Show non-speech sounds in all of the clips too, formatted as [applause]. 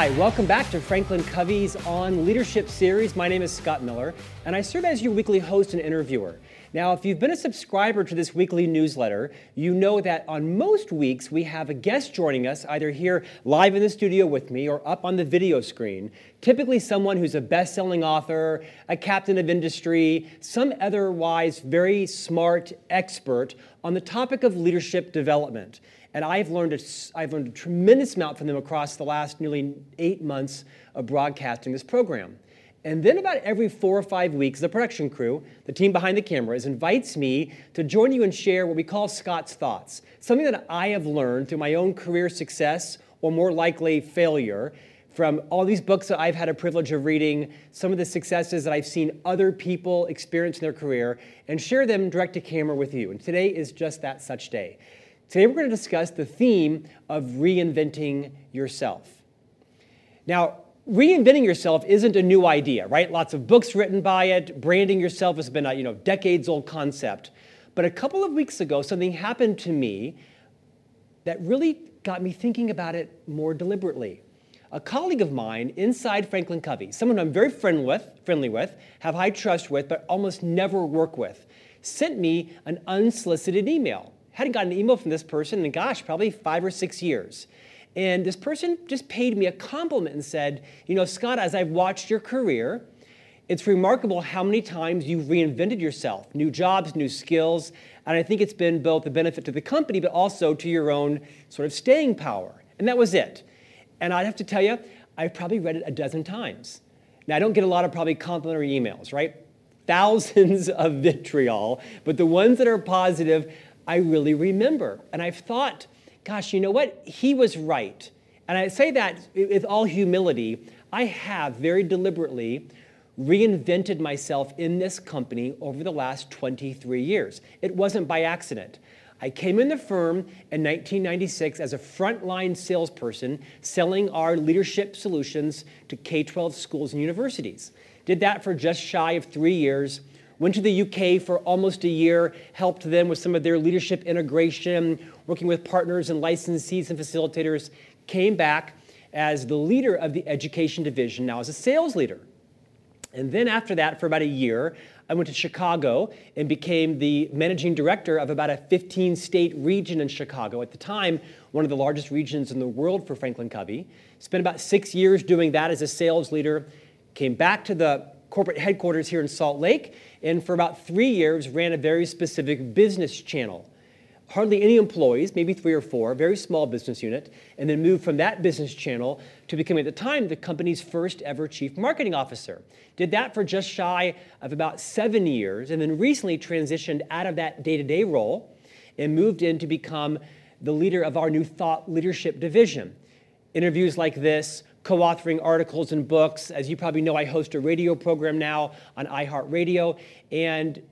Hi, welcome back to Franklin Covey's On Leadership series. My name is Scott Miller, and I serve as your weekly host and interviewer. Now, if you've been a subscriber to this weekly newsletter, you know that on most weeks we have a guest joining us, either here live in the studio with me or up on the video screen. Typically, someone who's a best selling author, a captain of industry, some otherwise very smart expert on the topic of leadership development. And I've learned, a, I've learned a tremendous amount from them across the last nearly eight months of broadcasting this program. And then about every four or five weeks, the production crew, the team behind the cameras, invites me to join you and share what we call Scott's Thoughts, something that I have learned through my own career success, or more likely failure, from all these books that I've had a privilege of reading, some of the successes that I've seen other people experience in their career, and share them direct to camera with you. And today is just that such day. Today we're going to discuss the theme of reinventing yourself. Now, reinventing yourself isn't a new idea, right? Lots of books written by it. Branding yourself has been a you know, decades old concept. But a couple of weeks ago, something happened to me that really got me thinking about it more deliberately. A colleague of mine inside Franklin Covey, someone I'm very friend with, friendly with, have high trust with, but almost never work with, sent me an unsolicited email hadn't gotten an email from this person in, gosh, probably five or six years. And this person just paid me a compliment and said, You know, Scott, as I've watched your career, it's remarkable how many times you've reinvented yourself, new jobs, new skills. And I think it's been both a benefit to the company, but also to your own sort of staying power. And that was it. And I'd have to tell you, I've probably read it a dozen times. Now, I don't get a lot of probably complimentary emails, right? Thousands [laughs] of vitriol, but the ones that are positive, I really remember. And I've thought, gosh, you know what? He was right. And I say that with all humility. I have very deliberately reinvented myself in this company over the last 23 years. It wasn't by accident. I came in the firm in 1996 as a frontline salesperson selling our leadership solutions to K 12 schools and universities. Did that for just shy of three years Went to the UK for almost a year, helped them with some of their leadership integration, working with partners and licensees and facilitators. Came back as the leader of the education division, now as a sales leader. And then after that, for about a year, I went to Chicago and became the managing director of about a 15 state region in Chicago. At the time, one of the largest regions in the world for Franklin Covey. Spent about six years doing that as a sales leader. Came back to the corporate headquarters here in Salt Lake and for about three years ran a very specific business channel. Hardly any employees, maybe three or four, very small business unit, and then moved from that business channel to becoming at the time the company's first ever chief marketing officer. Did that for just shy of about seven years, and then recently transitioned out of that day to day role and moved in to become the leader of our new thought leadership division. Interviews like this, co authoring articles and books. As you probably know, I host a radio program now on iHeartRadio, and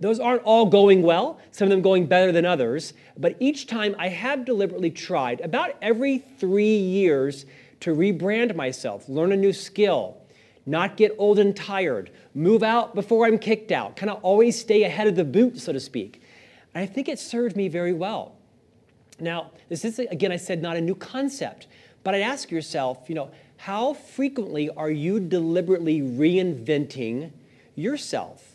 those aren't all going well, some of them going better than others, but each time I have deliberately tried, about every three years, to rebrand myself, learn a new skill, not get old and tired, move out before I'm kicked out, kind of always stay ahead of the boot, so to speak. And I think it served me very well. Now, this is, again, I said, not a new concept. But I'd ask yourself, you know, how frequently are you deliberately reinventing yourself?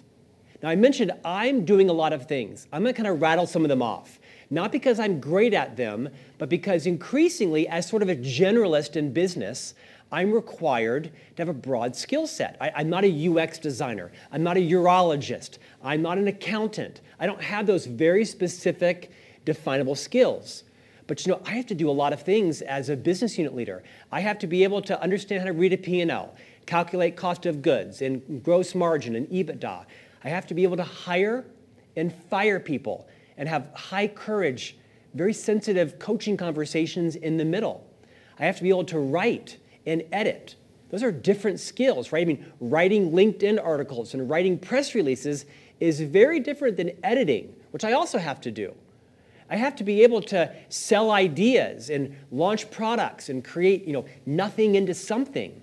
Now, I mentioned I'm doing a lot of things. I'm going to kind of rattle some of them off. Not because I'm great at them, but because increasingly, as sort of a generalist in business, I'm required to have a broad skill set. I, am not a UX designer. I'm not a urologist. I'm not an accountant. I don't have those very specific, definable skills. But you know, I have to do a lot of things as a business unit leader. I have to be able to understand how to read a P&L, calculate cost of goods and gross margin and EBITDA. I have to be able to hire and fire people and have high courage, very sensitive coaching conversations in the middle. I have to be able to write and edit. Those are different skills, right? I mean, writing LinkedIn articles and writing press releases is very different than editing, which I also have to do. I have to be able to sell ideas and launch products and create, you know, nothing into something.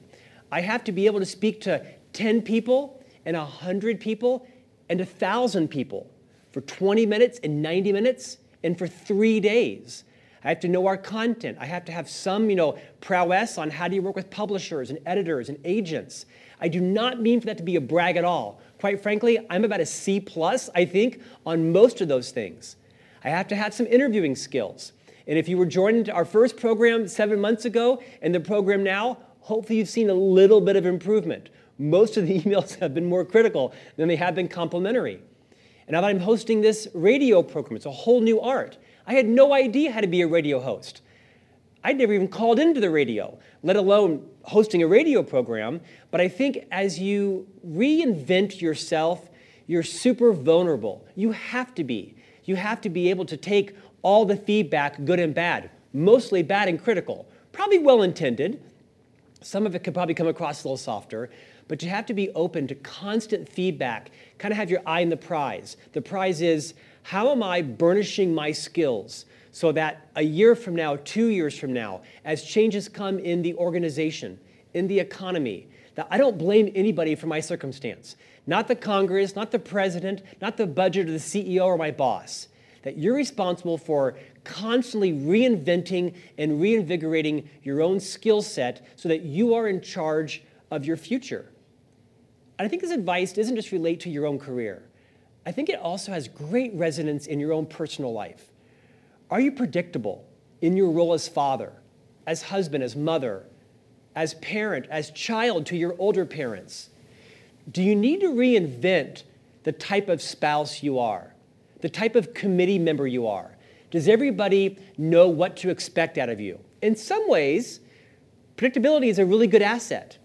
I have to be able to speak to 10 people and 100 people and 1,000 people for 20 minutes and 90 minutes and for three days. I have to know our content. I have to have some, you know, prowess on how do you work with publishers and editors and agents. I do not mean for that to be a brag at all. Quite frankly, I'm about a C plus, I think, on most of those things. I have to have some interviewing skills. And if you were joining our first program seven months ago and the program now, hopefully you've seen a little bit of improvement. Most of the [laughs] emails have been more critical than they have been complimentary. And now that I'm hosting this radio program, it's a whole new art. I had no idea how to be a radio host. I'd never even called into the radio, let alone hosting a radio program. But I think as you reinvent yourself, you're super vulnerable. You have to be. You have to be able to take all the feedback, good and bad, mostly bad and critical, probably well intended. Some of it could probably come across a little softer, but you have to be open to constant feedback, kind of have your eye on the prize. The prize is how am I burnishing my skills so that a year from now, two years from now, as changes come in the organization, in the economy, that I don't blame anybody for my circumstance. Not the Congress, not the president, not the budget or the CEO or my boss. That you're responsible for constantly reinventing and reinvigorating your own skill set so that you are in charge of your future. And I think this advice doesn't just relate to your own career. I think it also has great resonance in your own personal life. Are you predictable in your role as father, as husband, as mother, as parent, as child to your older parents? Do you need to reinvent the type of spouse you are, the type of committee member you are? Does everybody know what to expect out of you? In some ways, predictability is a really good asset.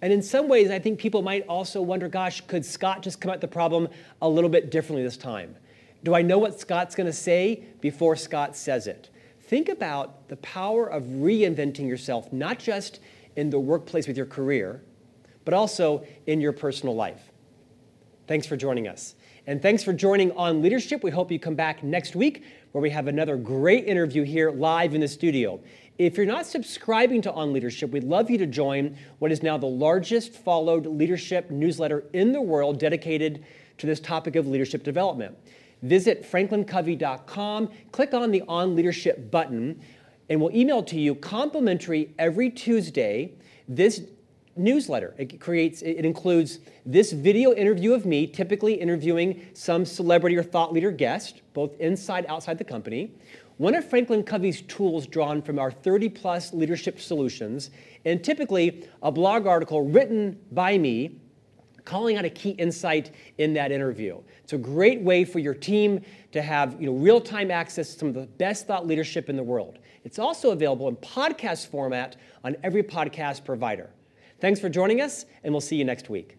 And in some ways, I think people might also wonder gosh, could Scott just come at the problem a little bit differently this time? Do I know what Scott's going to say before Scott says it? Think about the power of reinventing yourself, not just in the workplace with your career, but also in your personal life. Thanks for joining us. And thanks for joining on Leadership. We hope you come back next week where we have another great interview here live in the studio. If you're not subscribing to On Leadership, we'd love you to join what is now the largest followed leadership newsletter in the world dedicated to this topic of leadership development. Visit franklincovey.com, click on the On Leadership button, and we'll email to you complimentary every Tuesday this newsletter. It creates it includes this video interview of me, typically interviewing some celebrity or thought leader guest, both inside outside the company one of Franklin Covey's tools drawn from our 30 plus leadership solutions, and typically a blog article written by me calling out a key insight in that interview. It's a great way for your team to have you know, real time access to some of the best thought leadership in the world. It's also available in podcast format on every podcast provider. Thanks for joining us, and we'll see you next week.